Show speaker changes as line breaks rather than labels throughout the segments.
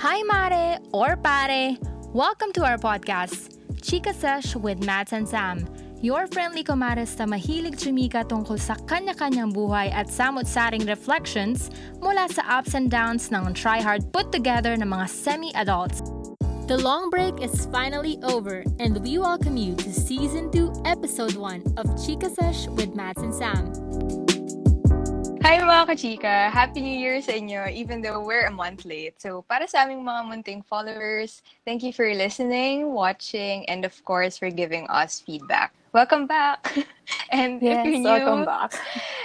Hi, Mare or Pare! Welcome to our podcast, Chika Sesh with Matt and Sam. Your friendly kumares na mahilig chumika tungkol sa kanya-kanyang buhay at samot-saring reflections mula sa ups and downs ng try-hard put together ng mga semi-adults. The long break is finally over and we welcome you to Season 2, Episode 1 of Chika Sesh with Matt and Sam.
Hi mga kachika! Happy New Year sa inyo even though we're a month late. So para sa aming mga munting followers, thank you for listening, watching, and of course for giving us feedback. Welcome back! and
Yes,
if you're new,
welcome back.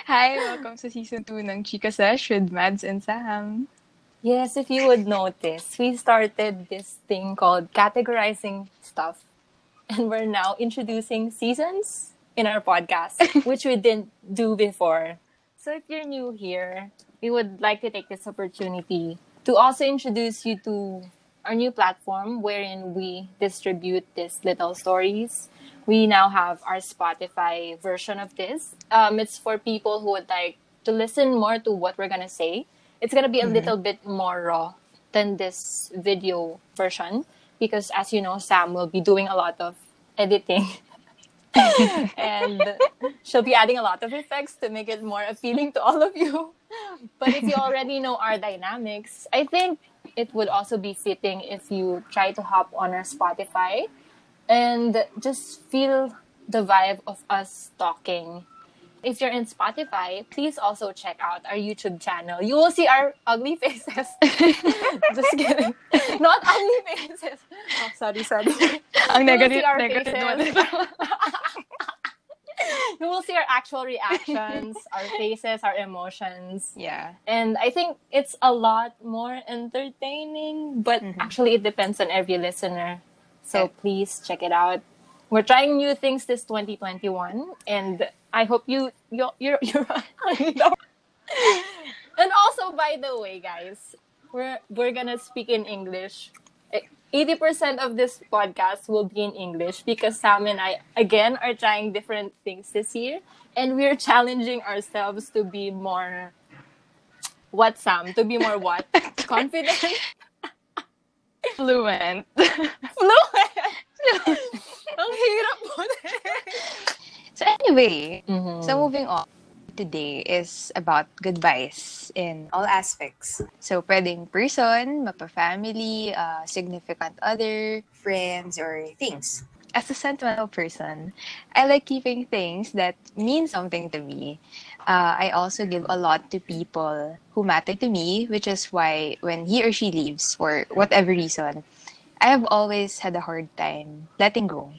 Hi! Welcome sa Season 2 ng Chika Sesh with Mads and Sam.
Yes, if you would notice, we started this thing called categorizing stuff. And we're now introducing seasons in our podcast, which we didn't do before. So if you're new here, we would like to take this opportunity to also introduce you to our new platform wherein we distribute these little stories. We now have our Spotify version of this. Um, it's for people who would like to listen more to what we're gonna say. It's gonna be a little bit more raw than this video version because, as you know, Sam will be doing a lot of editing and she'll be adding a lot of effects to make it more appealing to all of you. But if you already know our dynamics, I think it would also be fitting if you try to hop on our Spotify and just feel the vibe of us talking. If you're in Spotify, please also check out our YouTube channel. You will see our ugly faces. just kidding. Not ugly faces. Oh, sorry, sorry.
Ang negative, negative
faces. you will see our actual reactions, our faces, our emotions.
yeah.
And I think it's a lot more entertaining, but
Mhm.
actually it depends on every listener. So
Yeah.
please check it out. We're trying new things this 2021 and I hope you you you're you're And also by the way, guys, we're we're going to speak in English. Eh, 80% of this podcast will be in English because Sam and I again are trying different things this year and we're challenging ourselves to be more what Sam? To be more what? Confident?
Fluent.
Fluent! Ang hirap mo
so anyway,
mm
So moving on, today is about goodbyes in all aspects. So pwedeng person, mapa-family, uh, significant other, friends, or things. As a sentimental person, I like keeping things that mean something to me. Uh, I also give a lot to people who matter to me, which is why when he or she leaves for whatever reason, I have always had a hard time letting go.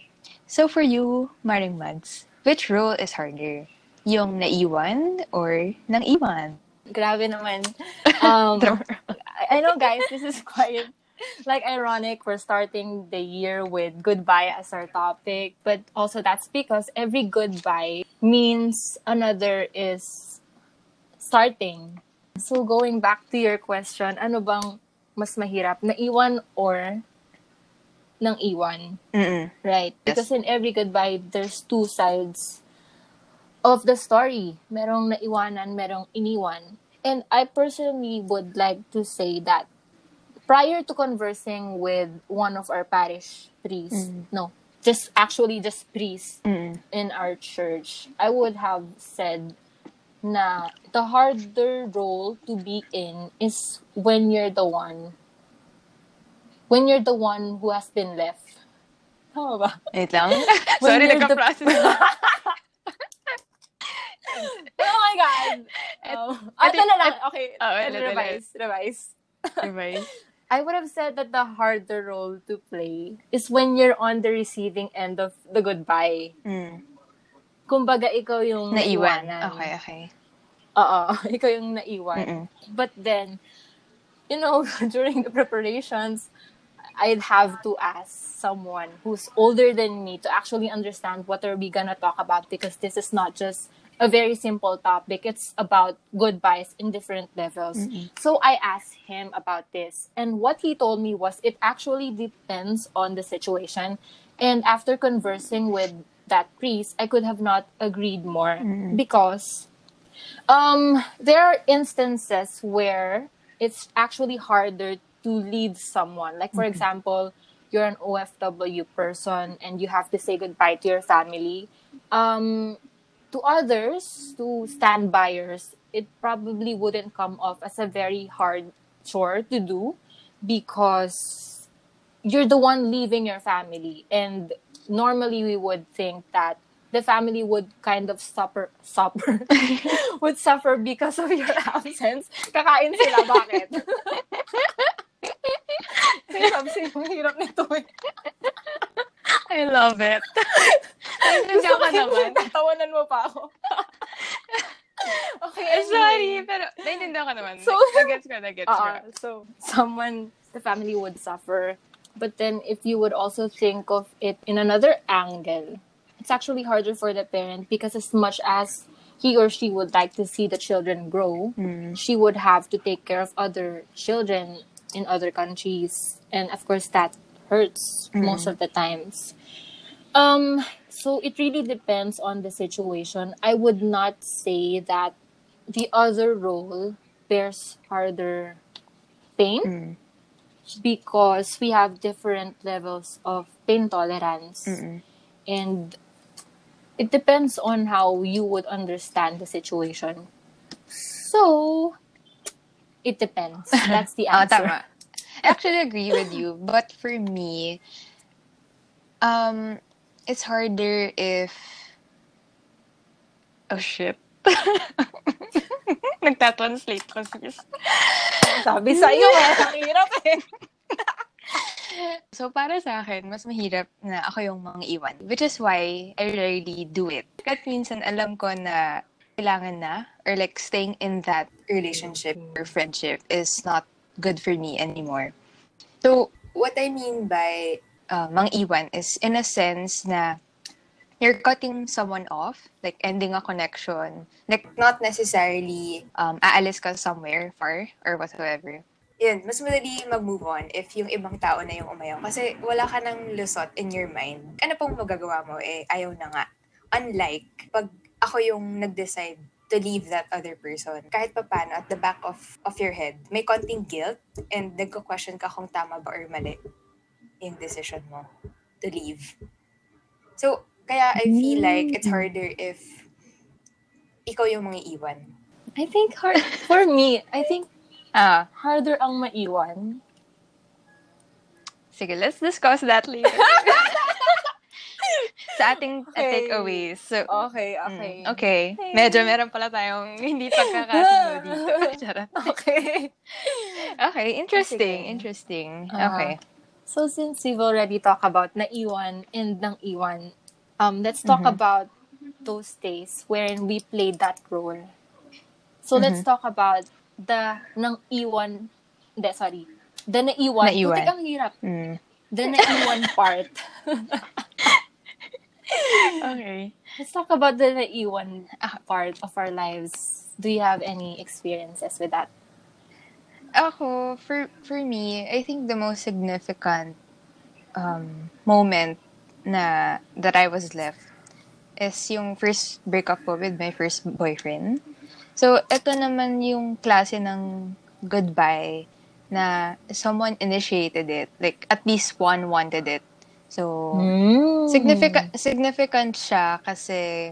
So for you, Maring Mads, which role is harder? Yung naiwan or nang iwan?
Grabe naman. Um, I know, guys, this is quite like ironic. We're starting the year with goodbye as our topic, but also that's because every goodbye means another is starting. So going back to your question, ano bang mas mahirap, naiwan or nang iwan?
Mm-mm.
Right.
Yes.
Because in every goodbye, there's two sides of the story. Merong naiwanan, merong iniwan. And I personally would like to say that prior to conversing with one of our parish priests, mm. no, just actually just priests
Mm-mm.
in our church, I would have said na the harder role to be in is when you're the one when you're the one who has been left. Tama ba?
Wait lang. Sorry, nagka-process na.
oh my God! Oh. Ah, ito na lang. Okay,
Oh,
I'll
ulit, ulit.
revise. Revise.
Revise.
I would have said that the harder role to play is when you're on the receiving end of the goodbye.
Mm.
Kumbaga, ikaw yung
Naiwan.
naiwanan.
Okay, okay.
Oo, ikaw yung naiwan.
Mm-mm.
But then, you know, during the preparations, I'd have to ask someone who's older than me to actually understand what are we gonna talk about because this is not just a very simple topic. It's about goodbyes in different levels. So I asked him about this, and what he told me was it actually depends on the situation. And after conversing with that priest, I could have not agreed more because um, there are instances where it's actually harder to leave someone. Like, for example, you're an OFW person and you have to say goodbye to your family. Um, to others, to stand buyers, it probably wouldn't come off as a very hard chore to do because you're the one leaving your family. And normally we would think that the family would kind of suffer, suffer, would suffer because of your absence. Kakain sila, bakit? Hirap siya, hirap nito eh.
I love it. Nandiyan ka naman.
Tawanan mo pa ako. okay, anyway.
Sorry, pero naiintindihan ka naman.
So-
nagets ko, nagets.
Uh, so someone, the family would suffer. But then if you would also think of it in another angle, it's actually harder for the parent because as much as he or she would like to see the children grow, she would have to take care of other children in other countries. And of course that hurts most of the times. Um so it really depends on the situation. I would not say that the other role bears harder pain because we have different levels of pain tolerance and it depends on how you would understand the situation so it depends that's the
Ah,
answer
tama. I actually agree with you. But for me, um, it's harder if... Oh, shit. Nagtatranslate ko, sis.
sabi sa iyo eh ang hirap eh
So, para sa akin, mas mahirap na ako yung mga iwan. Which is why I rarely do it. Kahit minsan alam ko na kailangan na or like staying in that relationship or friendship is not good for me anymore. So, what I mean by uh, mang iwan is in a sense na you're cutting someone off, like ending a connection. Like, not necessarily um, aalis ka somewhere far or whatsoever. Yun, mas madali mag-move on if yung ibang tao na yung umayaw. Kasi wala ka ng lusot in your mind. Ano pong magagawa mo? Eh, ayaw na nga. Unlike, pag ako yung nag-decide to leave that other person, kahit pa paano, at the back of, of your head, may konting guilt and nagko-question ka kung tama ba or mali yung decision mo to leave. So, kaya I feel like it's harder if ikaw yung mga iwan.
I think hard for me I think
Ah,
harder ang maiwan
sige, let's discuss that later. Sa ating uh,
Okay.
takeaways. So,
okay okay
Mm, okay. Medyo meron pala tayong hindi pagkakasundo dito. Charot.
okay
Okay, interesting.
Sige.
Interesting.
Ah.
Okay.
So since we've already talked about naiwan and nang iwan, um, let's talk
Mhm.
about those days wherein we played that role. So let's
Mm-hmm.
talk about the nang iwan, hindi, sorry. The naiwan.
Naiwan.
Putik ang hirap.
Mm.
The naiwan part.
Okay.
Let's talk about the naiwan ah, part of our lives. Do you have any experiences with that?
Ako, for, for me, I think the most significant um, moment na that I was left is yung first breakup ko with my first boyfriend. So, ito naman yung klase ng goodbye na someone initiated it. Like, at least one wanted it. So, significant significant siya kasi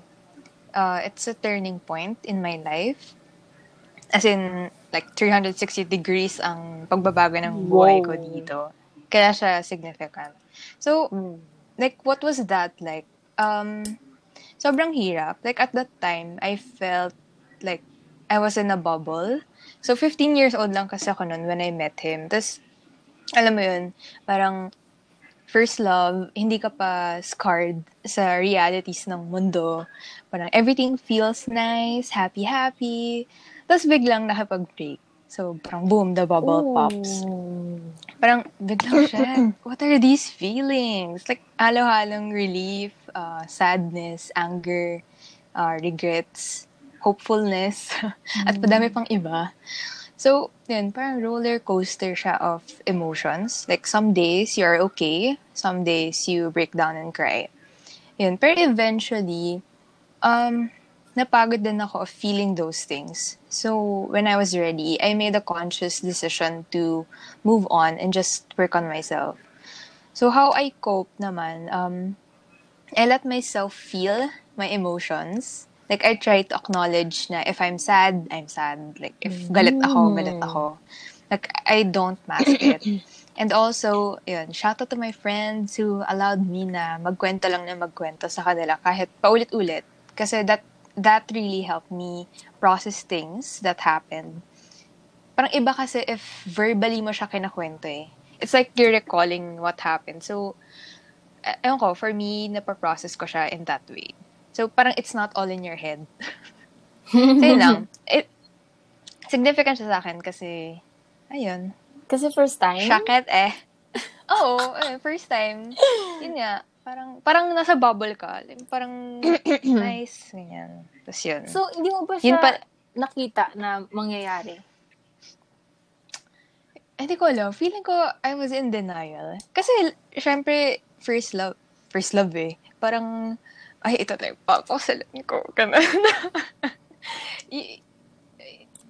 uh, it's a turning point in my life. As in, like, 360 degrees ang pagbabago ng buhay ko dito. Kaya siya significant. So, like, what was that like? Um, sobrang hirap. Like, at that time, I felt like I was in a bubble. So, 15 years old lang kasi ako noon when I met him. Tapos, alam mo yun, parang first love, hindi ka pa scarred sa realities ng mundo. Parang everything feels nice, happy-happy. Tapos biglang nakapag-break. So, parang boom, the bubble pops. Parang biglang siya, what are these feelings? Like, halo-halong relief, uh, sadness, anger, uh, regrets, hopefulness, at padami pang iba. So, yun, parang roller coaster siya of emotions. Like, some days you're okay, some days you break down and cry. Yun, pero eventually, um, napagod din ako of feeling those things. So, when I was ready, I made a conscious decision to move on and just work on myself. So, how I cope naman, um, I let myself feel my emotions. Like, I try to acknowledge na if I'm sad, I'm sad. Like, if galit ako, galit ako. Like, I don't mask it. And also, yun, shout out to my friends who allowed me na magkwento lang na magkwento sa kanila kahit paulit-ulit. Kasi that that really helped me process things that happened. Parang iba kasi if verbally mo siya kinakwento eh. It's like you're recalling what happened. So, eh, ewan ko, for me, napaprocess ko siya in that way. So, parang it's not all in your head. so, yun lang. It, significant siya sa akin kasi, ayun,
Kasi first time,
Shaket eh. Oo, eh, first time. Yun nga, parang, parang nasa bubble ka. Parang nice, ganyan. Tapos yun.
so hindi mo ba siya
yun pa,
nakita na mangyayari?
hindi ko alam. Feeling ko, I was in denial. Kasi, syempre, first love. First love eh. Parang, ay, ito na yung papasalan ko. Ganun.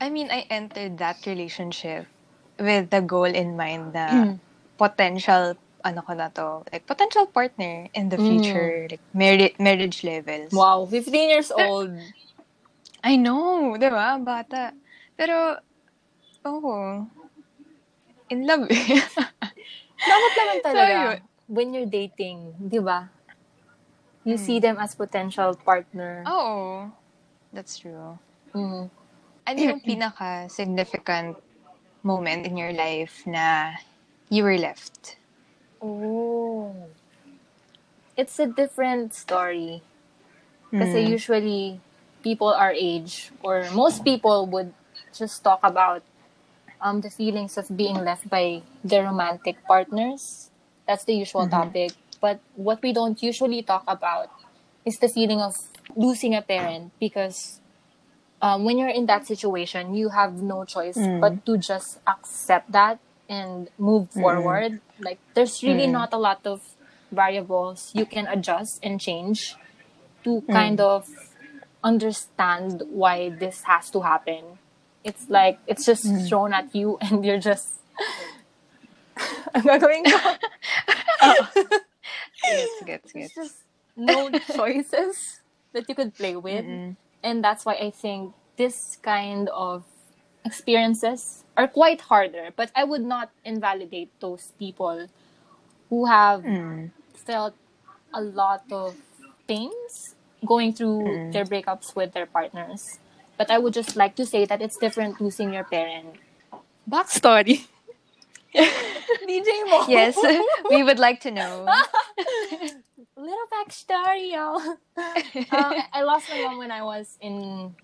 I mean, I entered that relationship with the goal in mind na potential, ano ko na to, like, potential partner in the future, like, marri- marriage levels.
Wow, 15 years old.
I know, di ba? Bata. Pero, oh, in love.
Dapat naman talaga,
yun.
when you're dating, di ba? You see them as potential partner.
Oo. That's true.
Mm.
Ano yung pinaka-significant moment in your life na you were left?
Oh. It's a different story. Kasi
Mm.
usually, people our age, or most people would just talk about um, the feelings of being left by their romantic partners. That's the usual topic. But what we don't usually talk about is the feeling of losing a parent because um, when you're in that situation, you have no choice but to just accept that and move mm-hmm. forward. Like, there's really mm-hmm. not a lot of variables you can adjust and change to mm-hmm. kind of understand why this has to happen. It's like, it's just thrown at you and you're just, ang gagawin ko,
Gets, gets,
there's
gets.
just no choices that you could play with. And that's why I think this kind of experiences are quite harder. But I would not invalidate those people who have felt a lot of pains going through their breakups with their partners. But I would just like to say that it's different losing your parent. Backstory. DJ mo.
Yes, we would like to know.
little backstory, y'all. um, I lost my mom when I was in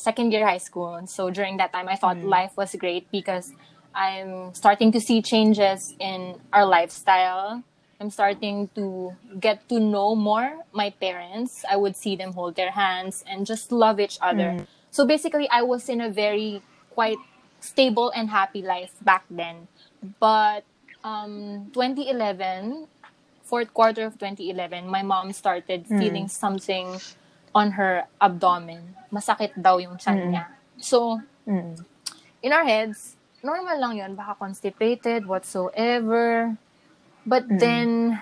second year high school. And So during that time, I thought mm. life was great because I'm starting to see changes in our lifestyle. I'm starting to get to know more my parents. I would see them hold their hands and just love each other. Mm. So basically, I was in a very quite stable and happy life back then. But um, 2011, fourth quarter of 2011, my mom started mm. feeling something on her abdomen. Masakit daw yung tiyan niya. So, in our heads, normal lang yun. Baka constipated, whatsoever. But then,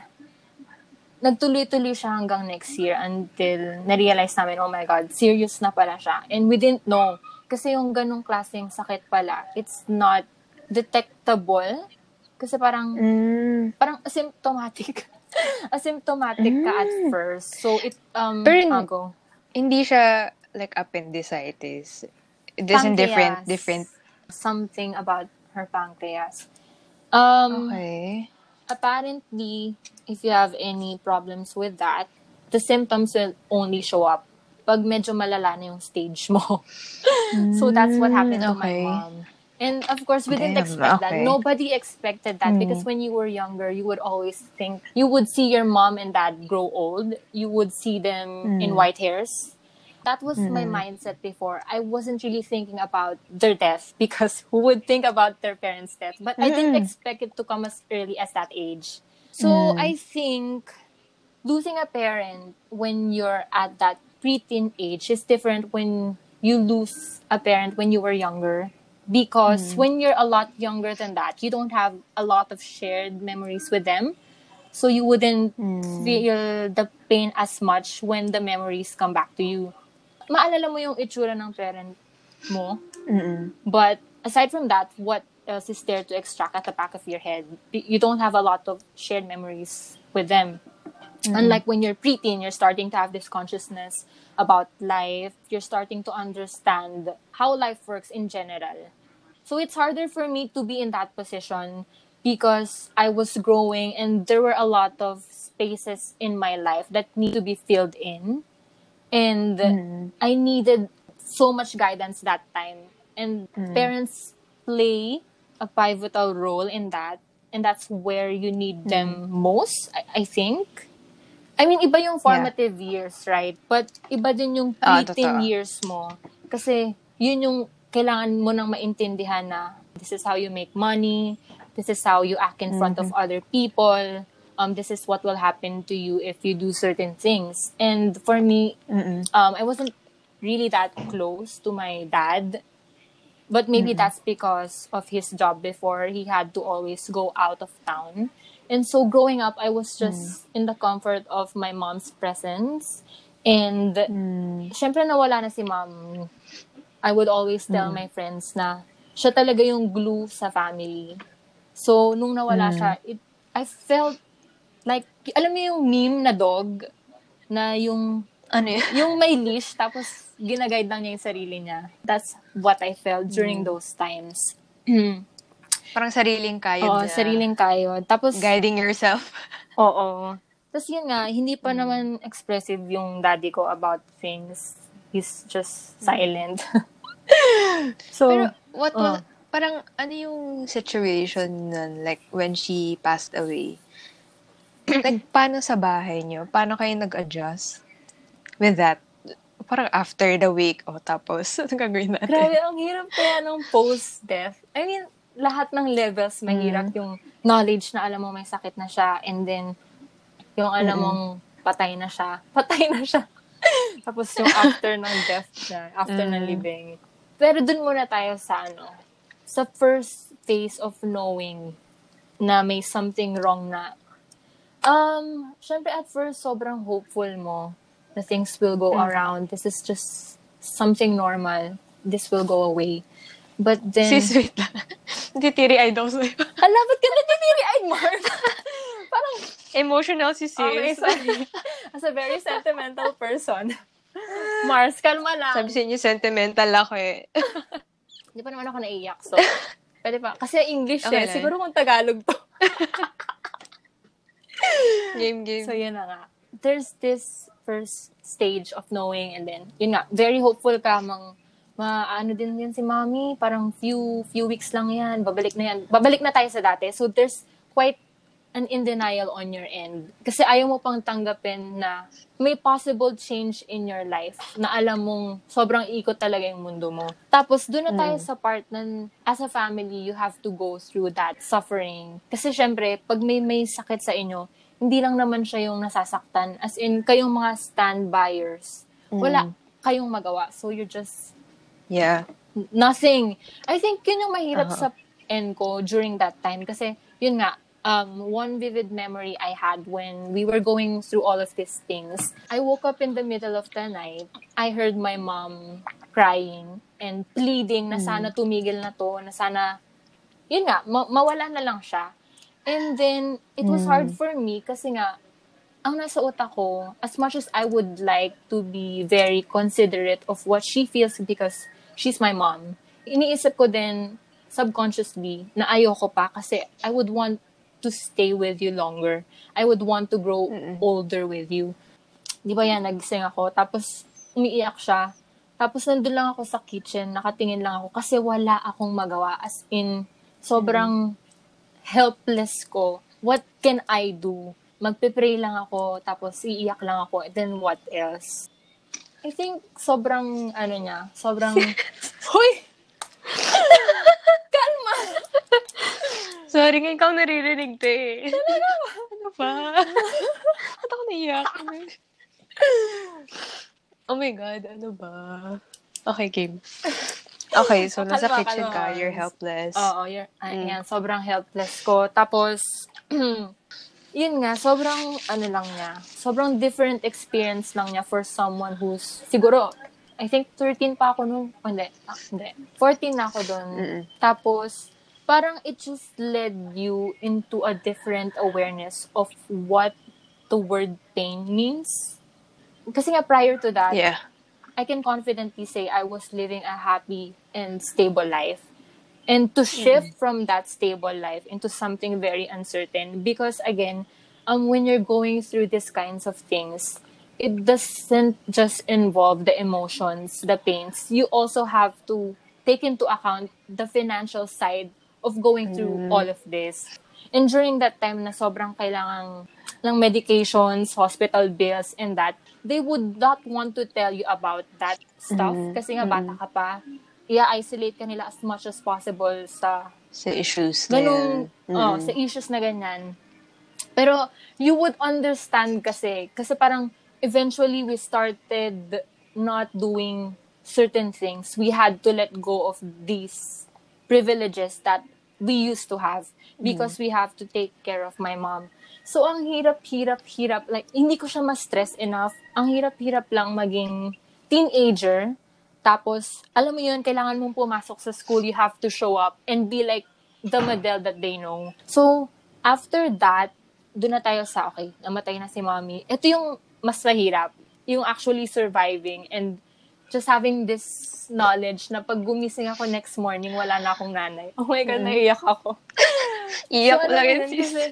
nagtuloy-tuloy siya hanggang next year until na-realize namin, oh my God, serious na pala siya. And we didn't know. Kasi yung ganong klaseng sakit pala, it's not detectable. Kasi parang,
Mm.
parang asymptomatic. asymptomatic ka at first. So, it, um,
Pero-
ah, go.
Hindi siya like appendicitis. This in different, different.
Something about her pancreas. Um,
Okay.
apparently, if you have any problems with that, the symptoms will only show up pag medyo malala na yung stage mo. so that's what happened to my
okay.
mom. And of course, we didn't expect that. Nobody expected that mm. because when you were younger, you would always think you would see your mom and dad grow old. You would see them in mm. white hairs. That was my mm. mindset before. I wasn't really thinking about their death because who would think about their parents' death? But I didn't expect it to come as early as that age. So I think losing a parent when you're at that preteen age is different when you lose a parent when you were younger. Because hmm. when you're a lot younger than that, you don't have a lot of shared memories with them. So you wouldn't hmm. feel the pain as much when the memories come back to you. Maalala mo yung itsura ng parent mo. But aside from that, what else is there to extract at the back of your head? You don't have a lot of shared memories with them. Mm-hmm. Unlike when you're preteen, you're starting to have this consciousness about life. You're starting to understand how life works in general. So it's harder for me to be in that position because I was growing and there were a lot of spaces in my life that need to be filled in. And mm-hmm. I needed so much guidance that time. And mm-hmm. parents play a pivotal role in that. And that's where you need them most, I, I think. I mean, iba yung formative years, right? But iba din yung
Ah,
preteen
totoo.
years mo. Kasi yun yung kailangan mo nang maintindihan na this is how you make money, this is how you act in front of other people, um, this is what will happen to you if you do certain things. And for me, um, I wasn't really that close to my dad. But maybe that's because of his job before. He had to always go out of town. And so growing up, I was just in the comfort of my mom's presence. And syempre nawala na si mom. I would always tell my friends na siya talaga yung glue sa family. So, nung nawala siya, it, I felt like, alam mo yung meme na dog? Na yung
Ano yun?
yung may leash, tapos ginaguide lang niya yung sarili niya. That's what I felt during those times.
Parang sariling kayod
Oo,
na.
sariling kayod. Tapos,
Guiding yourself.
oo. Tapos yun nga, hindi pa naman expressive yung daddy ko about things. He's just silent. so,
Pero what was,
oh.
parang ano yung situation nun, like when she passed away? like, paano sa bahay niyo? Paano kayo nag-adjust with that? Parang after the week, o oh, tapos, ano gagawin natin?
grabe, ang hirap kaya ng post-death. I mean, lahat ng levels mahirap yung knowledge na alam mo may sakit na siya and then yung alam mong patay na siya. Patay na siya. Tapos yung after ng death na, after ng living. Pero dun muna tayo sa ano, sa first phase of knowing na may something wrong na. Um, syempre at first sobrang hopeful mo na things will go around. This is just something normal. This will go away. But then,
Sis, wait lang. Hindi teary-eyed ako sa'yo.
Hala, ba't ka natitiri-eyed, Mark? Parang,
Emotional si sis.
okay, sorry. As a very sentimental person. Mars, kalma lang.
Sabi sa inyo, sentimental ako eh.
Hindi pa naman ako naiyak, so. Pwede pa. Kasi English
Okay
eh.
lang.
Siguro kung Tagalog to.
Game, game.
So, yun na nga. There's this first stage of knowing and then, yun nga, very hopeful ka mang maano din yan si mommy, parang few few weeks lang yan, babalik na yan. Babalik na tayo sa dati. So, there's quite an in denial on your end. Kasi ayaw mo pang tanggapin na may possible change in your life na alam mong sobrang ikot talaga yung mundo mo. Tapos, doon na tayo sa part na as a family, you have to go through that suffering. Kasi syempre, pag may may sakit sa inyo, hindi lang naman siya yung nasasaktan. As in, kayong mga stand-buyers. Wala kayong magawa. So, you're just
Yeah.
nothing. I think yun yung mahirap
Uh-huh.
sa end ko during that time. Kasi, yun nga, um, one vivid memory I had when we were going through all of these things. I woke up in the middle of the night. I heard my mom crying and pleading na sana tumigil na to, na sana, yun nga, ma- mawala na lang siya. And then, it was hard for me kasi nga, ang nasa utak ko, as much as I would like to be very considerate of what she feels because she's my mom, iniisip ko din subconsciously na ayoko pa kasi I would want to stay with you longer. I would want to grow older with you. Di ba yan, nagising ako, tapos umiiyak siya. Tapos nandun lang ako sa kitchen, nakatingin lang ako kasi wala akong magawa. As in, sobrang helpless ko. What can I do? Magpe-pray lang ako, tapos iiyak lang ako, and then what else? I think sobrang, ano niya, sobrang, Hoy! Kalma!
Sorry, ngayon kang naririnig to eh. ano ba? Ba't ako naiyak? Oh my God, ano ba? Okay, game. Okay, so nasa
Kalma,
kitchen ka, you're helpless.
Oo, you're, ay,
Mm.
ayan, sobrang helpless ko. Tapos, yun nga, sobrang, ano lang niya, sobrang different experience lang niya for someone who's, siguro, I think 13 pa ako nung, oh, hindi, ah, hindi, 14 na ako doon. Tapos, parang it just led you into a different awareness of what the word pain means. Kasi nga prior to that,
Yeah.
I can confidently say I was living a happy and stable life. And to shift from that stable life into something very uncertain, because again, um, when you're going through these kinds of things, it doesn't just involve the emotions, the pains. You also have to take into account the financial side of going through all of this. And during that time na sobrang kailangan ng medications, hospital bills, and that, they would not want to tell you about that stuff. Kasi nga bata ka pa. I-isolate ka nila as much as possible sa
Sa issues na yan.
oh,
Mm.
sa issues na ganyan. Pero you would understand kasi, kasi parang eventually we started not doing certain things. We had to let go of these privileges that we used to have because we have to take care of my mom. So, ang hirap, hirap, hirap. Like, hindi ko siya ma-stress enough. Ang hirap-hirap lang maging teenager. Tapos, alam mo yun, kailangan mong pumasok sa school. You have to show up and be like the model that they know. So, after that, doon na tayo sa, okay, namatay na si mommy. Ito yung mas mahirap. Yung actually surviving and just having this knowledge na pag gumising ako next morning, wala na akong nanay. Oh my God, naiyak ako.
Iyak
So,
lang yun, sis.
Kasi,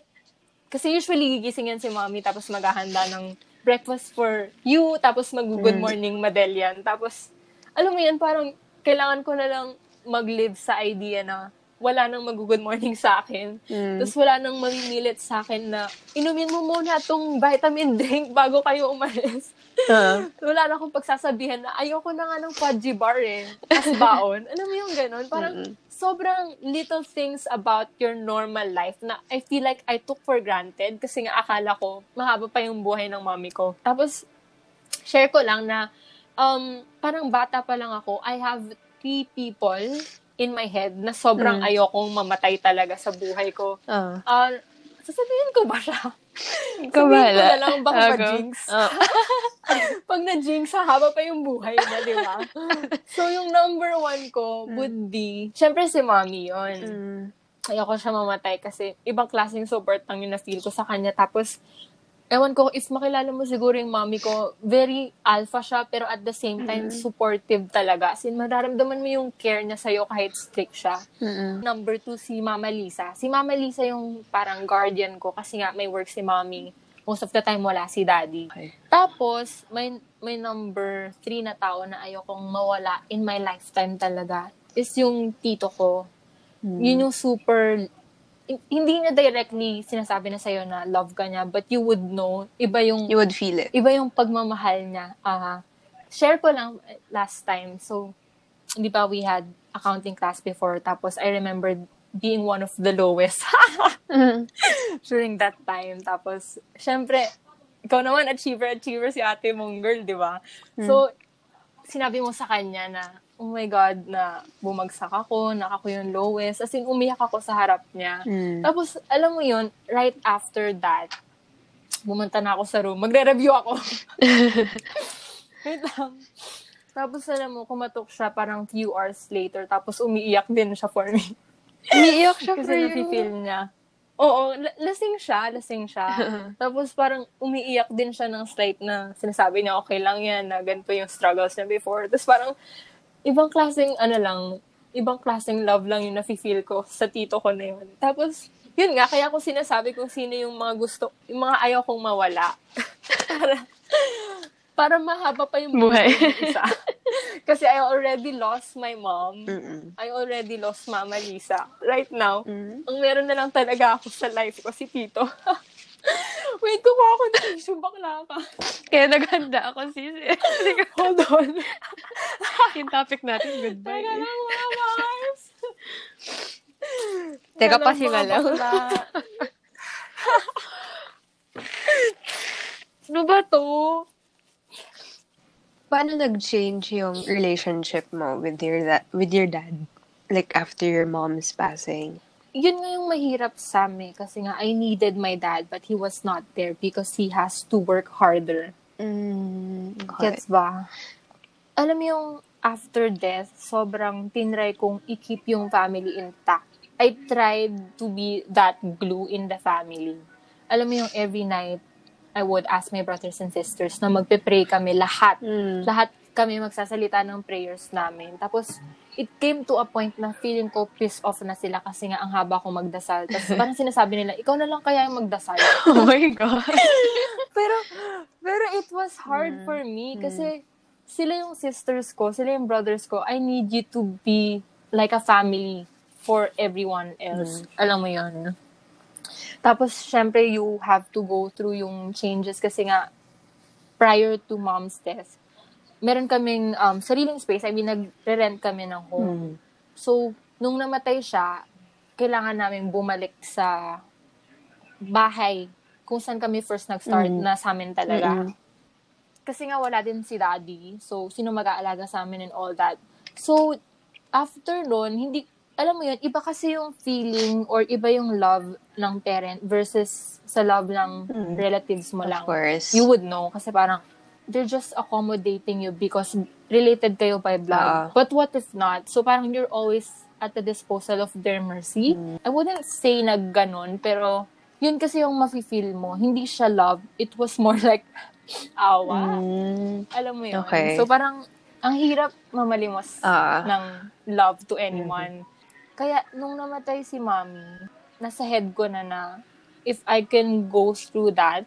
kasi usually gigising yan si mommy tapos maghahanda ng breakfast for you tapos mag-good
Mm.
morning Madelian. Tapos, alam mo yan, parang kailangan ko na lang mag-live sa idea na wala nang mag-good morning sa akin.
Mm.
Tapos wala nang mamimilit sa akin na inumin mo muna tong vitamin drink bago kayo umalis.
Ah.
wala na akong pagsasabihan na ayoko na nga ng fudgy bar eh. As baon. Alam mo yung ganun? Parang
Mm-mm.
sobrang little things about your normal life na I feel like I took for granted kasi nga akala ko mahaba pa yung buhay ng mommy ko. Tapos, share ko lang na um, parang bata pa lang ako, I have three people in my head na sobrang
Mm.
ayokong mamatay talaga sa buhay ko.
Ah.
Ah, sasabihin ko ba siya?
Ikaw
Sabihin ko na lang, baka
go.
ma-jinx.
Ah.
Pag na-jinx, haba pa yung buhay na, di ba? so, yung number one ko would be, syempre si mommy yun.
Mm.
Ayoko siya mamatay kasi ibang klaseng support lang yung na-feel ko sa kanya. Tapos, ewan ko, if makilala mo siguro yung mommy ko, very alpha siya, pero at the same time, supportive talaga. As in, mararamdaman mo yung care niya sa'yo kahit strict siya.
Mm-mm.
Number two, si Mama Lisa. Si Mama Lisa yung parang guardian ko kasi nga may work si mommy. Most of the time, wala si daddy.
Okay.
Tapos, may, may number three na tao na ayokong mawala in my lifetime talaga is yung tito ko. Yun yung super, hindi niya directly sinasabi na sa'yo na love ka niya, but you would know, iba yung,
You would feel it.
iba yung pagmamahal niya. Ah, share ko lang last time. So, di ba we had accounting class before, tapos I remembered being one of the lowest during that time. Tapos, syempre, ikaw naman, achiever, achiever si ate mong girl, di ba? So, sinabi mo sa kanya na, oh my God, na bumagsak ako, na ako yung lowest. As in, umiyak ako sa harap niya.
Mm.
Tapos, alam mo yun, right after that, bumunta na ako sa room. Magre-review ako. Wait lang. Tapos, alam mo, kumatok siya parang few hours later. Tapos, umiiyak din siya for me.
Umiiyak siya
Kasi
for you.
nafe-feel niya. Oo, la- lasing siya, lasing siya. Tapos parang umiiyak din siya ng slight na sinasabi niya, okay lang yan, na ganito yung struggles niya before. Tapos parang, ibang klaseng, ano lang, ibang klaseng love lang yung nafe-feel ko sa tito ko na yun. Tapos, yun nga, kaya ko sinasabi kung sino yung mga gusto, yung mga ayaw kong mawala. para, para mahaba pa yung
Buhay.
buhay ng isa. Kasi I already lost my mom.
Mm-mm.
I already lost Mama Lisa. Right now,
Mm.
ang meron na lang talaga ako sa life ko, si Tito. Wait, kukuha ako ng tissue, bakla ka.
Kaya naghanda ako, sis.
Hold on.
yung topic natin, goodbye.
Teka lang, mga Mars.
Teka, lang.
bakla. ano ba to?
paano nag-change yung relationship mo with your da- with your dad? Like, after your mom's passing?
Yun nga yung mahirap sa amin kasi nga I needed my dad but he was not there because he has to work harder.
Mm,
Gets ba? Alam mo yung after death, sobrang tinry kong i-keep yung family intact. I tried to be that glue in the family. Alam mo yung every night, I would ask my brothers and sisters na magpe-pray kami lahat.
Mm.
Lahat kami magsasalita ng prayers namin. Tapos, it came to a point na feeling ko pissed off na sila kasi nga ang haba ko magdasal. Tapos parang sinasabi nila, ikaw na lang kaya yung magdasal.
Oh my God.
pero, pero it was hard
Mm.
for me kasi sila yung sisters ko, sila yung brothers ko. I need you to be like a family for everyone else. Alam mo yun. Tapos, syempre, you have to go through yung changes kasi nga, prior to mom's death, meron kaming um, sariling space. I mean, nagre-rent kami ng home.
Mm.
So, nung namatay siya, kailangan namin bumalik sa bahay kung saan kami first nag-start
Mm.
na sa amin talaga.
Mm-mm.
Kasi nga wala din si daddy. So, sino mag-aalaga sa amin and all that. So, after nun, hindi, alam mo yun, iba kasi yung feeling or iba yung love ng parent versus sa love ng
Mm.
relatives mo lang
Of course.
you would know kasi parang they're just accommodating you because related kayo by blood.
Oo.
But what if not? So parang you're always at the disposal of their mercy.
Mm.
I wouldn't say na ganun, pero yun kasi yung mafe-feel mo. Hindi siya love. It was more like awa.
Mm.
Alam mo yun?
Okay.
So parang ang hirap mamalimos
Ah.
ng love to anyone. Kaya nung namatay si mommy, nasa head ko na na if I can go through that,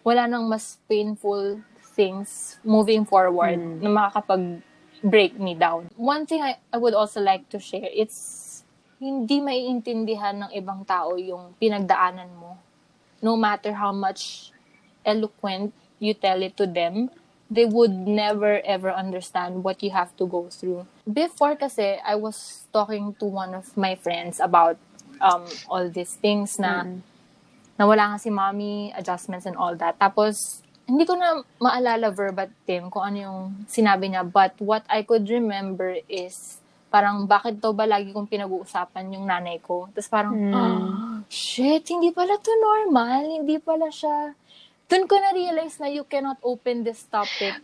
wala nang mas painful things moving forward
Mm.
na makakapag-break me down. One thing I, I would also like to share, it's hindi maiintindihan ng ibang tao yung pinagdaanan mo. No matter how much eloquent you tell it to them, they would never ever understand what you have to go through. Before kasi, I was talking to one of my friends about um, all these things na
Mm.
nawala nga si mommy, adjustments and all that. Tapos, hindi ko na maalala verbatim kung ano yung sinabi niya. But what I could remember is, parang bakit daw ba lagi kong pinag-uusapan yung nanay ko? Tapos parang,
Mm.
"Ah, shit, hindi pala to normal. Hindi pala siya. Doon ko na-realize na you cannot open this topic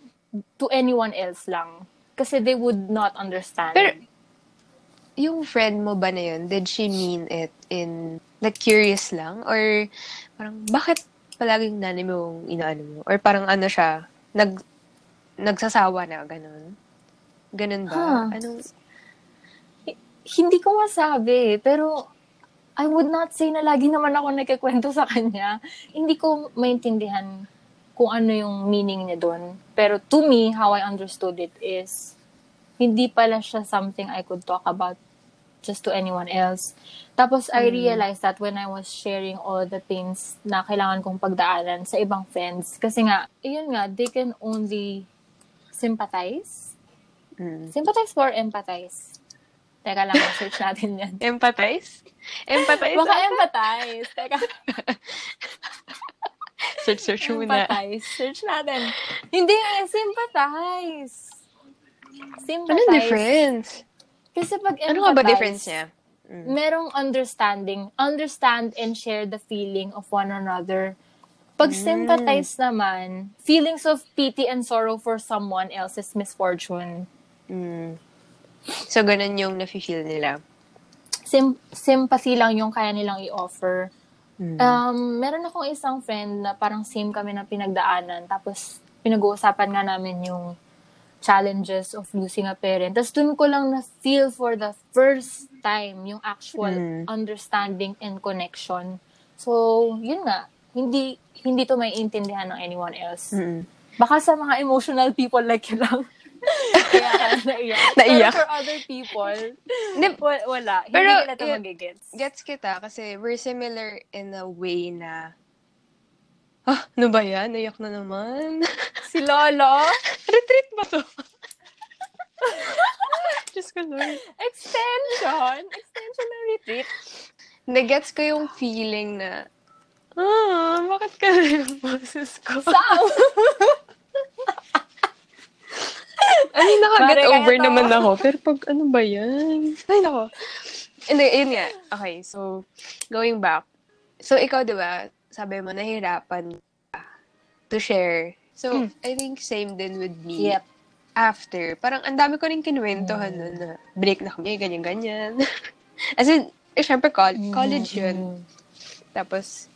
to anyone else lang. Kasi they would not understand.
Pero, yung friend mo ba na yun, did she mean it in, like, curious lang? Or, parang, bakit palaging nanay mo yung inaano mo? Or parang ano siya, nag, nagsasawa na, ganun? Ganun ba?
Huh.
Anong,
hindi ko masabi, pero I would not say na lagi naman ako nagkikwento sa kanya. Hindi ko maintindihan kung ano yung meaning niya doon. Pero to me, how I understood it is, hindi pala siya something I could talk about just to anyone else. Tapos I realized that when I was sharing all the things na kailangan kong pagdaanan sa ibang friends, kasi nga, yun nga, they can only sympathize.
mm.
Sympathize or empathize? Teka lang, search natin yan.
Empathize? Empathize?
Baka empathize. Teka,
Search, search mo na.
empathize. Search natin. Hindi, eh, sympathize. Sympathize.
Anong difference?
Kasi pag empathize,
Ano nga ba difference niya? Mm.
merong understanding. Understand and share the feeling of one another. Pag
Mm.
sympathize naman, feelings of pity and sorrow for someone else's misfortune.
Mm. So, ganun yung nafe-feel nila.
Sim- sympathy lang yung kaya nilang i-offer.
Mm.
Um, meron akong isang friend na parang same kami ng pinagdaanan. Tapos, pinag-uusapan nga namin yung challenges of losing a parent. Tapos, dun ko lang na-feel for the first time yung actual
Mm.
understanding and connection. So, yun nga. Hindi hindi to may intindihan ng anyone else.
Mm.
Baka sa mga emotional people like you lang. Ka naiyak.
Naiyak.
Pero for other people,
Hindi,
wa- wala.
Pero,
hindi nila ito magigets.
Gets kita kasi we're similar in a way na Ah, ano ba yan? Nayak na naman.
Si Lolo,
Retreat ba to? Diyos ko, Lord.
extension. Extension ng retreat.
Nagets ko yung feeling na, ah, bakit ka na yung boses ko?
Saan?
I mean, nakaget
Pare, kaya
over
to.
naman ako. Pero pag ano ba yan? Ay, nako. Hindi, yun nga. Okay, so, going back. So, ikaw, di ba, sabi mo, nahirapan ka to share. So, I think same din with me.
Yep.
After, parang ang dami ko rin kinuwentohan nun na break na kami, ganyan-ganyan. As in, eh, syempre, col- college yun. Tapos,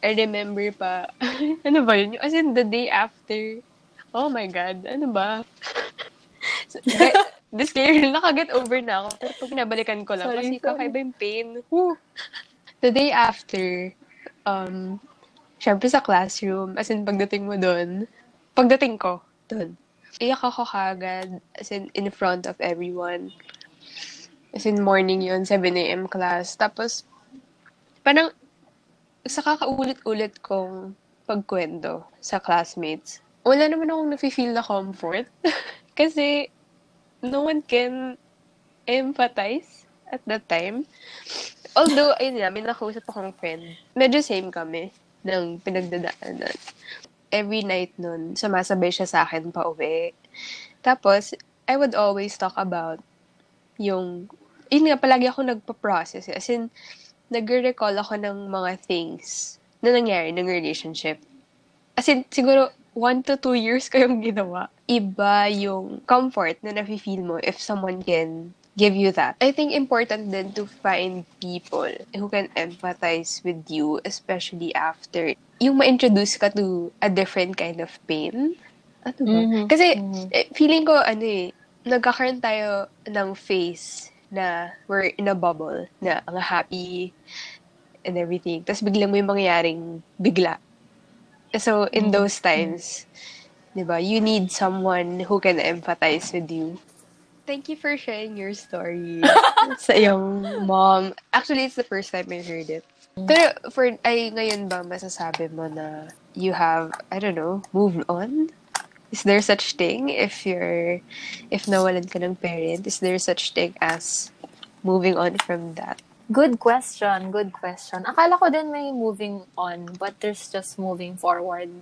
I remember pa, ano ba yun? As in, the day after, oh my God, ano ba? ga- disclaimer, nakaget over na ako. Pero pag nabalikan ko lang,
Sorry,
kasi
sorry.
kakaiba yung pain. Woo! The day after, um, syempre sa classroom, as in, pagdating mo doon, pagdating ko doon, iyak ako kagad, as in, in front of everyone. As in, morning yun, 7 a.m. class. Tapos, parang, sa kakaulit-ulit kong pagkwento sa classmates, wala naman akong nafe-feel na comfort. Kasi, no one can empathize at that time. Although, ayun nga, may nakausap akong friend. Medyo same kami ng pinagdadaanan. Every night nun, sumasabay siya sa akin pa uwi. Tapos, I would always talk about yung, yun nga, palagi ako nagpa-process. As in, nagre-recall ako ng mga things na nangyari ng relationship. As in, siguro, one to two years ko yung ginawa. Iba yung comfort na nafe-feel mo if someone can give you that. I think important then to find people who can empathize with you, especially after yung ma-introduce ka to a different kind of pain. Ano ba?
Mhm.
Kasi,
Mhm.
eh, feeling ko, ano eh, nagkakaroon tayo ng phase na we're in a bubble, na ang happy and everything. Tapos biglang may mangyaring bigla. So, in mm-hmm. those times, di ba, you need someone who can empathize with you. Thank you for sharing your story sa iyong mom. Actually, it's the first time I heard it. Pero for, ay, ngayon ba masasabi mo na you have, I don't know, moved on? Is there such thing if you're, if nawalan ka ng parent, is there such thing as moving on from that?
Good question, good question. Akala ko din may moving on, but there's just moving forward.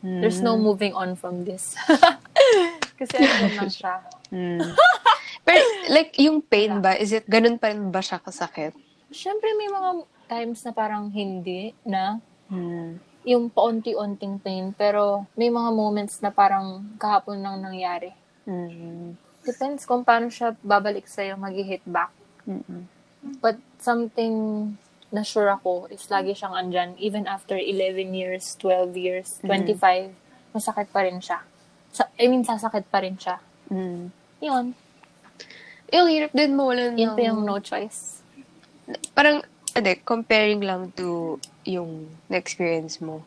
There's no moving on from this. Kasi andun lang siya.
Mm. Pero, like, yung pain ba, is it, ganun pa rin ba siya kasakit?
Siyempre may mga times na parang hindi na
Mm.
yung paunti-unting pain, pero may mga moments na parang kahapon lang nangyari.
Mm.
Depends kung paano siya babalik sa'yo, mag-hit back.
Mm-mm.
But something na sure ako is lagi siyang andyan. Even after 11 years, 12 years, 25, masakit pa rin siya. Sa, I mean, sasakit pa rin siya.
Mm.
Yun.
Yung hirap din mo, wala
Yun pa yung no choice.
Parang, ade, comparing lang to yung na-experience mo.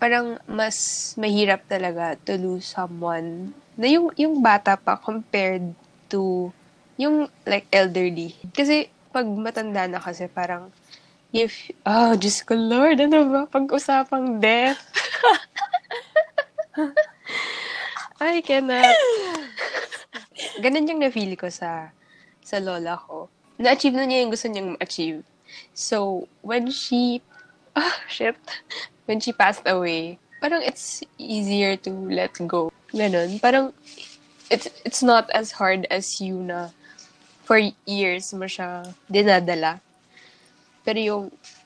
Parang mas mahirap talaga to lose someone na yung, yung bata pa compared to yung like elderly. Kasi pag matanda na kasi parang if, oh, Diyos ko Lord, ano ba? Pag-usapang death. I cannot. Ganun yung na-feel ko sa sa lola ko. Na-achieve na niya yung gusto niyang ma-achieve. So, when she, ah, shit, when she passed away, parang it's easier to let go. Ganon. Parang, it's, it's not as hard as you na for years mo siya dinadala. Pero yung,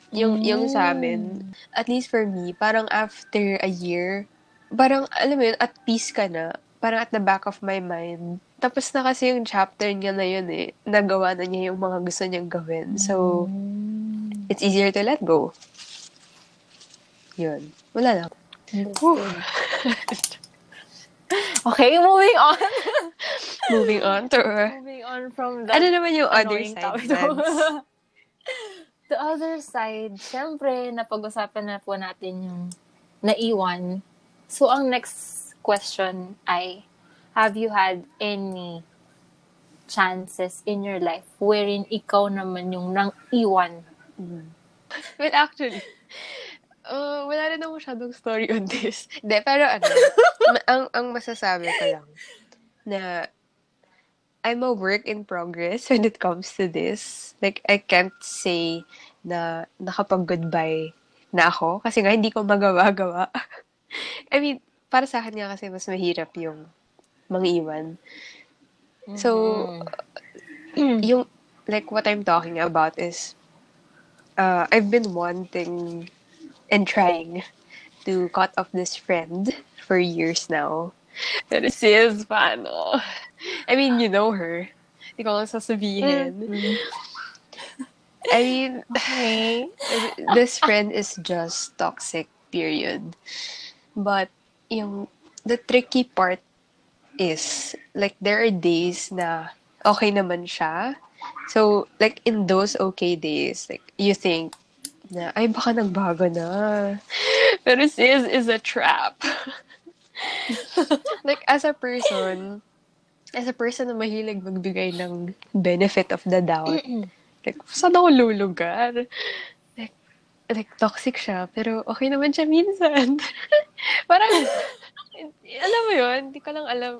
yung, yung sa amin, at least for me, parang after a year, parang, alam mo yun, at peace ka na. Parang at the back of my mind. Tapos na kasi yung chapter niya na yun eh. Nagawa na niya yung mga gusto niyang gawin. So, it's easier to let go. Yun. Wala lang.
Okay, moving on.
Moving on to...
moving on from that
ano naman yung other side?
The other side, syempre, napag-usapan na po natin yung naiwan. So, ang next question ay, have you had any chances in your life wherein ikaw naman yung nang iwan?
Well, actually, uh, wala rin ako masyadong story on this. Hindi, pero ano, ma- ang, ang masasabi ko lang, na I'm a work in progress when it comes to this. Like, I can't say na nakapag-goodbye na ako kasi nga hindi ko magawa-gawa. I mean, para sa akin nga kasi mas mahirap yung mangiwan. So, yung, like, what I'm talking about is, uh, I've been wanting and trying to cut off this friend for years now. Pero sis, paano? I mean, you know her. Hindi ko lang sasabihin. I mean,
Okay.
this friend is just toxic, period. But, yung, the tricky part is, like, there are days na okay naman siya. So, like, in those okay days, like, you think, na, ay, baka nagbago na. Pero sis is a trap. like, as a person, as a person na mahilig magbigay ng benefit of the doubt, like, saan ako lulugar? Like, like, toxic siya, pero okay naman siya minsan. Parang, alam mo yun, hindi ko lang alam,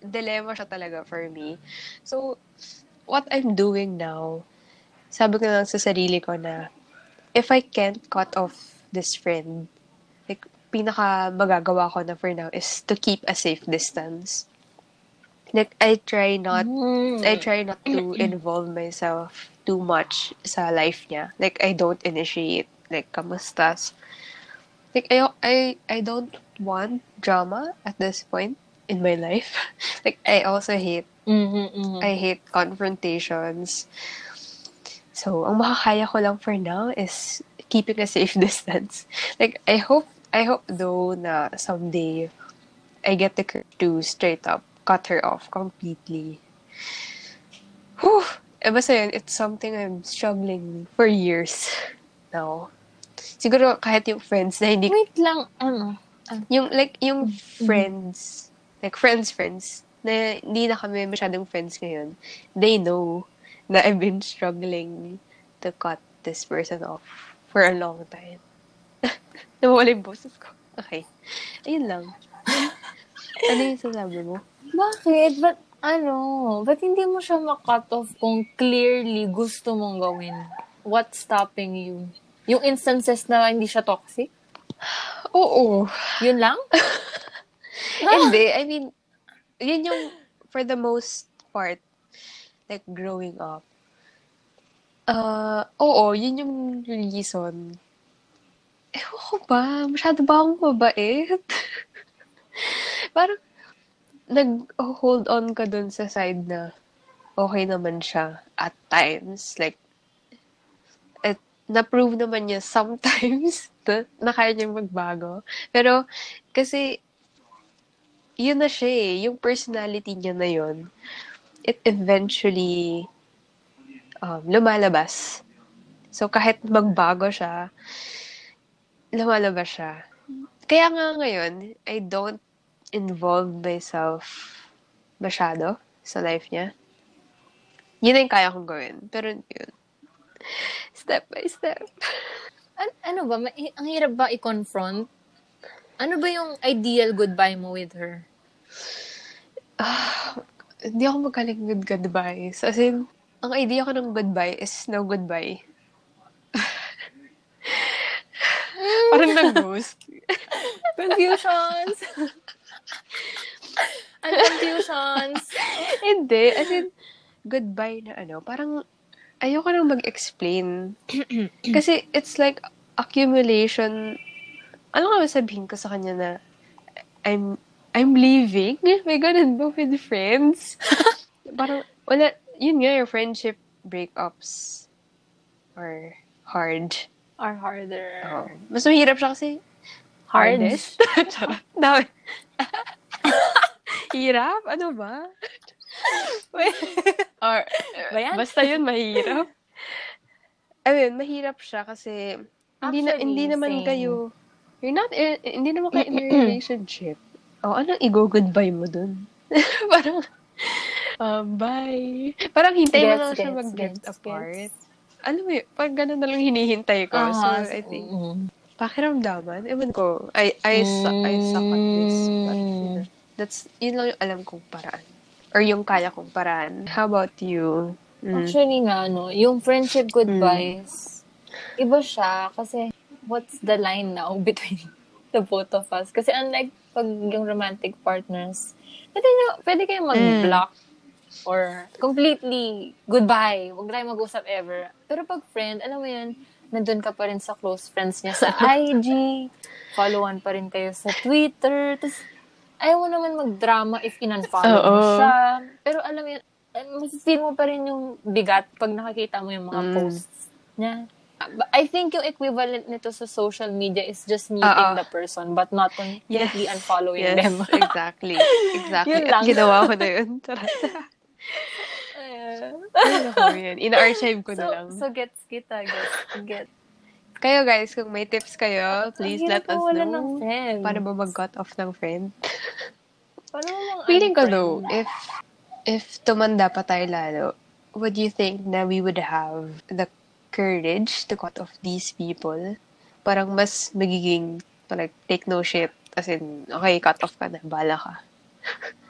dilemma siya talaga for me. So, what I'm doing now, sabi ko lang sa sarili ko na, if I can't cut off this friend, like, pinaka magagawa ko na for now is to keep a safe distance. Like, I try not
Mm.
I try not to involve myself too much sa life niya. Like, I don't initiate, like, kamustas. Like, I, I, I don't want drama at this point in my life. like, I also hate,
Mhm, mhm.
I hate confrontations. So, ang makakaya ko lang for now is keeping a safe distance. Like, I hope, I hope though na someday I get the courage to straight up cut her off completely. Whew! Eh, basta yun, it's something I'm struggling for years now. Siguro kahit yung friends na hindi,
Wait lang, ano?
yung like, yung friends, like friends, friends, na hindi na kami masyadong friends ngayon, they know na I've been struggling to cut this person off for a long time. Nawala yung boses ko. Okay. Ayun lang. ano yung sasabi mo?
Bakit? But, ano? Ba't hindi mo siya makat off kung clearly gusto mong gawin? What's stopping you? Yung instances na hindi siya toxic?
Oo.
Yun lang?
Hindi. I mean, yun yung, for the most part, like, growing up. Uh, oo, yun yung reason. Ewan ko ba? Masyado ba akong mabait? Parang, nag-hold on ka dun sa side na okay naman siya at times. Like, at na-prove naman niya sometimes na, na kaya niyang magbago. Pero, kasi, yun na siya eh. Yung personality niya na yun, it eventually um, lumalabas. So, kahit magbago siya, lumalabas siya. Kaya nga ngayon, I don't involve myself masyado sa life niya. Yun na yung kaya kong gawin. Pero yun, step by step.
An- ano ba? Ma- ang hirap ba i-confront? Ano ba yung ideal goodbye mo with her?
Hindi ako magaling with goodbyes. As in, ang idea ko ng goodbye is no goodbye. Parang nag-ghost.
Confusions! Ano confusions?
Hindi. As in, goodbye na ano. Parang, ayoko nang mag-explain. Kasi, it's like, accumulation. Ano nga sabihin ko sa kanya na, I'm, I'm leaving? May ganun ba with friends? Parang, wala, yun nga, yung friendship breakups are hard.
Are harder.
Oh. Mas mahirap siya kasi,
Hard?
hardest. Dami. Hirap? Ano ba? Or,
Ba yan?
basta yun, mahirap. I mean, mahirap siya kasi hindi na
Actually,
hindi naman
same.
kayo you're not in, hindi naman kayo in a relationship. Oh, anong i-go-goodbye mo dun? Parang, um, bye. Parang hintay mo
Gets,
lang siya
gets,
mag-drift
gets,
apart. Alam mo pag gano'n na lang hinihintay ko. so,
Ah,
I think,
mm.
pakiramdaman, ewan ko, I, I, su- I suck at this. But, you know, that's, yun lang yung alam kong paraan. Or yung kaya kong paraan. How about you? Mm.
Actually nga, no, yung friendship goodbyes, iba siya kasi what's the line now between the both of us. Kasi unlike pag yung romantic partners, pwede, nyo, pwede kayo mag-block or completely goodbye. Huwag na kayo mag-usap ever. Pero pag friend, alam mo yun, nandun ka pa rin sa close friends niya sa IG, followan pa rin kayo sa Twitter, tapos ayaw mo naman mag-drama if in-unfollow mo siya. Pero alam mo yun, eh, mas-feel mo pa rin yung bigat pag nakakita mo yung mga
Mm.
posts niya. I think yung equivalent nito sa social media is just meeting
Oo.
the person but not completely unfollowing
Yes,
them.
exactly. Exactly.
Yun
At
lang.
ginawa ko na yun.
Ayan.
Ko? In-archive ko na
so,
lang.
so gets kita, gets, get.
kayo guys, kung may tips kayo, please let us
ng
know.
friends.
Paano ba mag-cut off ng friend?
Paano mo
Feeling ko though, if if tumanda pa tayo lalo, would you think na we would have the courage to cut off these people? Parang mas magiging, like, take no shit. As in, okay, cut off ka na, bala ka.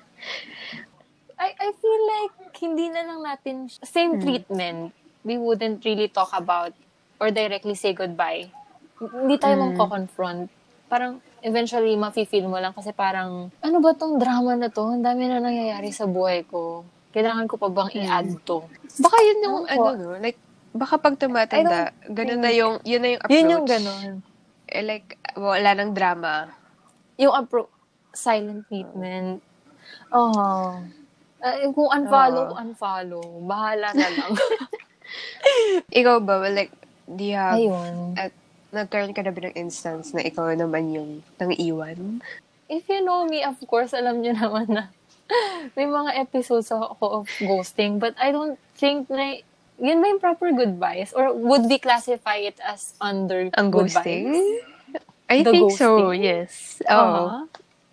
I, I feel like hindi na lang natin, same
Hmm.
treatment, we wouldn't really talk about or directly say goodbye. Hindi tayo
Mm.
magko-confront. Parang eventually mafe-feel mo lang kasi parang, ano ba tong drama na to? Ang dami na nangyayari sa buhay ko. Kailangan ko pa bang i-add to?
Baka yun yung,
Ano
ano, no? Like, baka pag tumatanda, ganun na yung, yun na yung approach.
Yun yung ganon.
Eh, like, wala nang drama.
Yung appro- silent treatment. Oh. Uh, kung unfollow,
Oo.
unfollow. Bahala na lang.
Ikaw ba, well, like, do you have,
Ayun.
at, nagkaroon ka na ba ng instance na ikaw naman yung nang iwan?
If you know me, of course, alam nyo naman na may mga episodes ako of ghosting. But I don't think na yun ba yung proper goodbyes? Or would we classify it as under
Ang
goodbyes?
ghosting? I
The
think so,
ghosting?
yes. Oo.
Uh-huh.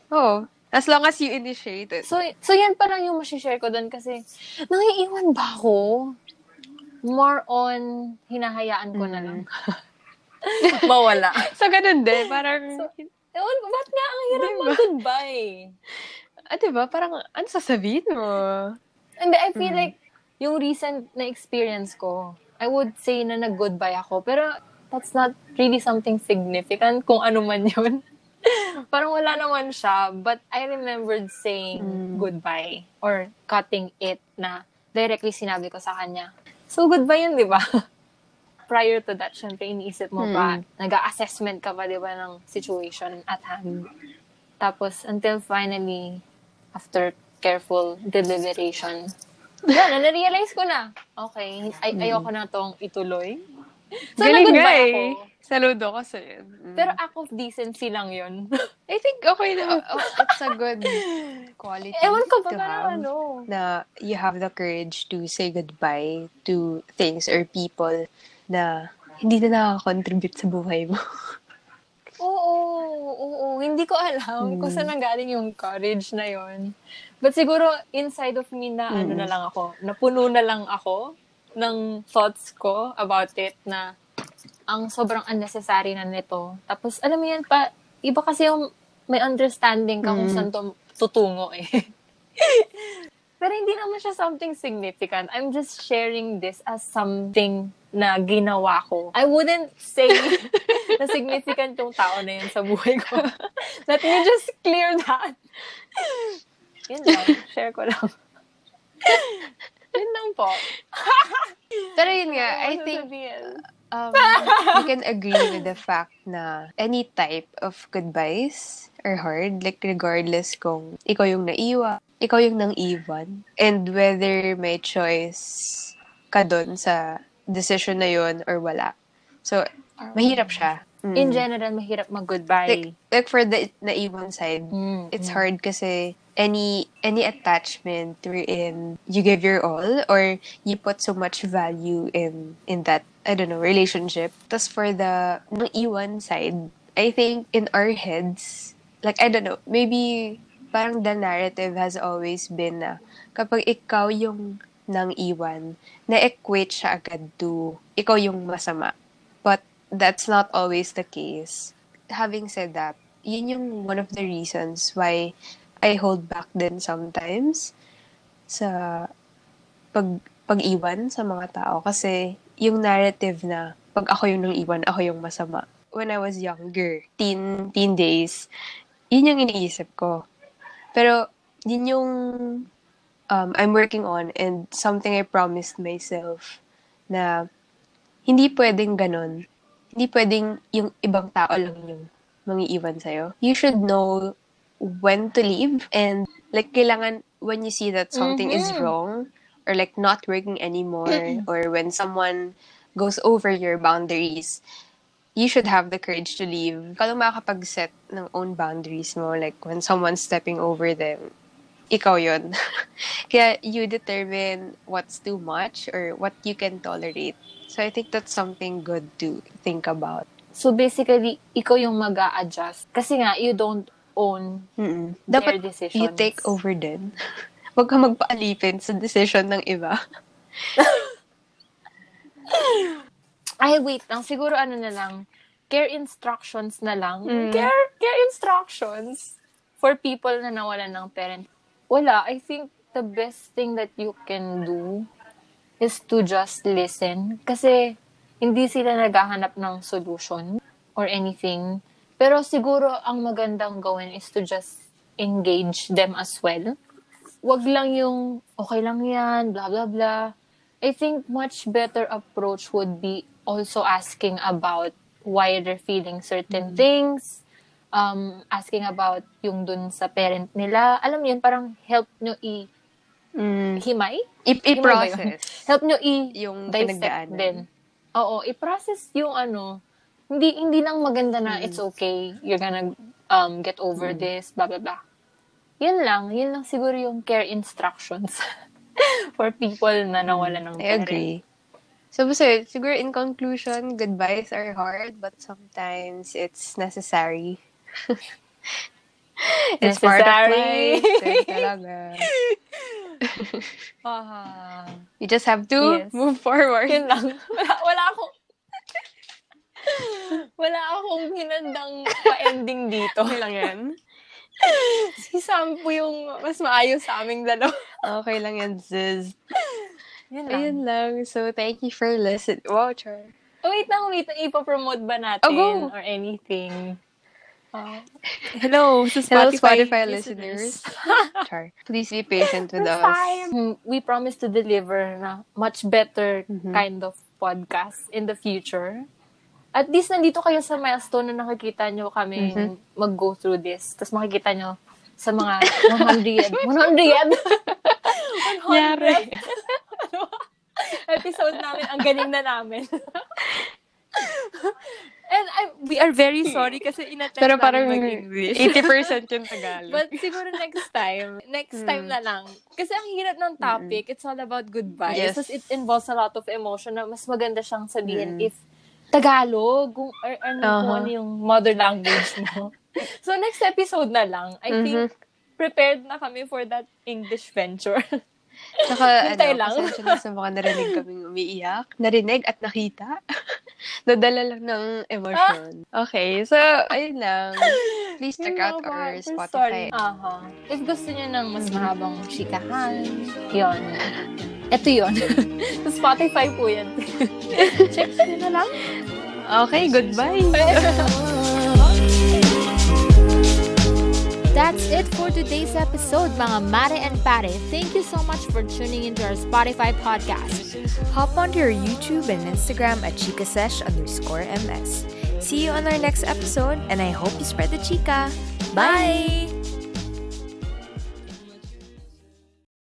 Oh. As long as you initiate it.
So, so yan parang yung masishare ko doon kasi nangiiwan ba ako? More on, hinahayaan ko na lang. Mawala.
So, ganun din. Parang,
Ewan ko, ba't nga ang hirap
Diba?
mag-goodbye?
ah, diba? Parang, ano sasabihin mo?
And I feel
Mm.
like, yung recent na experience ko, I would say na nag-goodbye ako. Pero, that's not really something significant kung ano man yun. Parang wala naman siya. But I remembered saying
Mm.
goodbye or cutting it na directly sinabi ko sa kanya. So, goodbye yun, di ba? Prior to that, syempre, iniisip mo pa,
Mm.
nag-assessment ka pa, di ba, ng situation at hand. Tapos, until finally, after careful deliberation, yan, na-realize ko na. Okay, ay ayoko na tong ituloy. So,
Galing nga eh.
ako.
Saludo ko sa'yo. Mm.
Pero act of decency lang yun.
I think okay na. oh, it's a good quality
Ewan ko ba,
to
parang
have.
ano.
na you have the courage to say goodbye to things or people na hindi na nakaka-contribute sa buhay mo.
Oo, oo, hindi ko alam kung saan nanggaling yung courage na yon. But siguro, inside of me na ano
Mm.
na lang ako, napuno na lang ako ng thoughts ko about it na ang sobrang unnecessary na nito. Tapos, alam mo yan pa, iba kasi yung may understanding ka kung
Mm.
saan to tutungo eh. Pero hindi naman siya something significant. I'm just sharing this as something na ginawa ko. I wouldn't say na significant yung tao na yun sa buhay ko. Let me just clear that. Yun lang. Share ko lang. yun lang po.
Pero yun nga, I
Ano
think
sasabihin?
um, we can agree with the fact na any type of goodbyes are hard. Like, regardless kung ikaw yung naiwa, ikaw yung nang iwan, and whether may choice ka dun sa decision na yun or wala. So, mahirap siya. Mm.
In general, mahirap mag-goodbye.
like, like for the naiwan side,
Mm,
it's
mm.
hard kasi any any attachment wherein you give your all or you put so much value in in that I don't know relationship. Tas for the naiwan side, I think in our heads, like I don't know, maybe parang the narrative has always been na kapag ikaw yung nang iwan, na-equate siya agad to ikaw yung masama. But that's not always the case. Having said that, yun yung one of the reasons why I hold back din sometimes sa pag pag-iwan sa mga tao kasi yung narrative na pag ako yung nang iwan, ako yung masama when I was younger, teen, teen days, yun yung iniisip ko. Pero, yun yung um, I'm working on and something I promised myself na hindi pwedeng ganun. Hindi pwedeng yung ibang tao lang yung mangiiwan sa'yo. You should know when to leave and like kailangan when you see that something is
Mhm.
wrong or like not working anymore or when someone goes over your boundaries, you should have the courage to leave. Kalau makakapag-set ng own boundaries mo, like when someone's stepping over them, ikaw yon. Kaya you determine what's too much or what you can tolerate. So I think that's something good to think about.
So basically, ikaw yung mag adjust Kasi nga, you don't own
Mm-mm.
their
Dapat
decisions.
you take over din. Huwag ka magpaalipin sa decision ng iba.
Ay, wait lang. Siguro ano na lang. Care instructions na lang.
Mm.
Care, care instructions for people na nawalan ng parent. Wala. I think the best thing that you can do is to just listen. Kasi hindi sila naghahanap ng solution or anything. Pero siguro ang magandang gawin is to just engage them as well. Wag lang yung, okay lang yan, blah, blah, blah. I think much better approach would be also asking about why they're feeling certain things, um, asking about yung dun sa parent nila. Alam mo yun, parang help nyo i-
Mm.
himay?
I-? I-process.
Help nyo i-
Yung
dissect din. Oo, i-process yung ano, hindi hindi lang maganda na it's okay, you're gonna um, get over this, blah, blah, blah. Yun lang, yun lang siguro yung care instructions for people na nawalan ng
I
parent.
agree. So, basta, siguro in conclusion, goodbyes are hard, but sometimes it's necessary. it's part of
Necessary.
talaga.
Ah,
You just have to
Yes.
move forward.
yun lang. Wala, wala akong wala akong hinandang pa-ending dito.
Okay lang yan.
Si Sam po yung mas maayos sa aming dalawa.
Okay lang yan, sis.
Yun lang.
Ayun lang. So, thank you for listening. Wow, Char.
Oh, wait lang, wait. Ipapromote ba natin?
Oh, go.
Or anything? Uh,
Hello, sa
Hello,
Spotify,
Spotify
listeners. Char. Please be patient with us.
Mm, we promise to deliver na much better
Mhm.
kind of podcast in the future. At least nandito kayo sa milestone na nakikita nyo kami
Mhm.
mag-go through this. Tapos makikita nyo sa mga 100, 100, 100
Yari.
episode namin. Ang galing na namin. And I, we are very sorry kasi inattempt
Pero parang
mag-English.
80% yung Tagalog.
But siguro next time, next time na lang. Kasi ang hirap ng topic, it's all about goodbyes.
Yes.
Tapos it involves a lot of emotion na mas maganda siyang sabihin if Tagalog kung, or, or ano, kung
Uh-huh.
ano yung mother language mo. so next episode na lang, I think prepared na kami for that English venture.
Saka,
Hintay
ano,
lang.
pasensya na sa mga narinig kaming umiiyak. Narinig at nakita. Nadala lang ng emosyon. Okay, so, ayun lang. Please check out our Spotify.
Aha. If gusto niyo ng mas mahabang chikahan, yon. Ito yon. sa Spotify po yan. Check nyo na lang.
Okay, goodbye.
That's it for today's episode, mga Mare and Pare. Thank you so much for tuning into our Spotify podcast. Hop onto our YouTube and Instagram at chikasesh underscore ms. See you on our next episode, and I hope you spread the chica. Bye!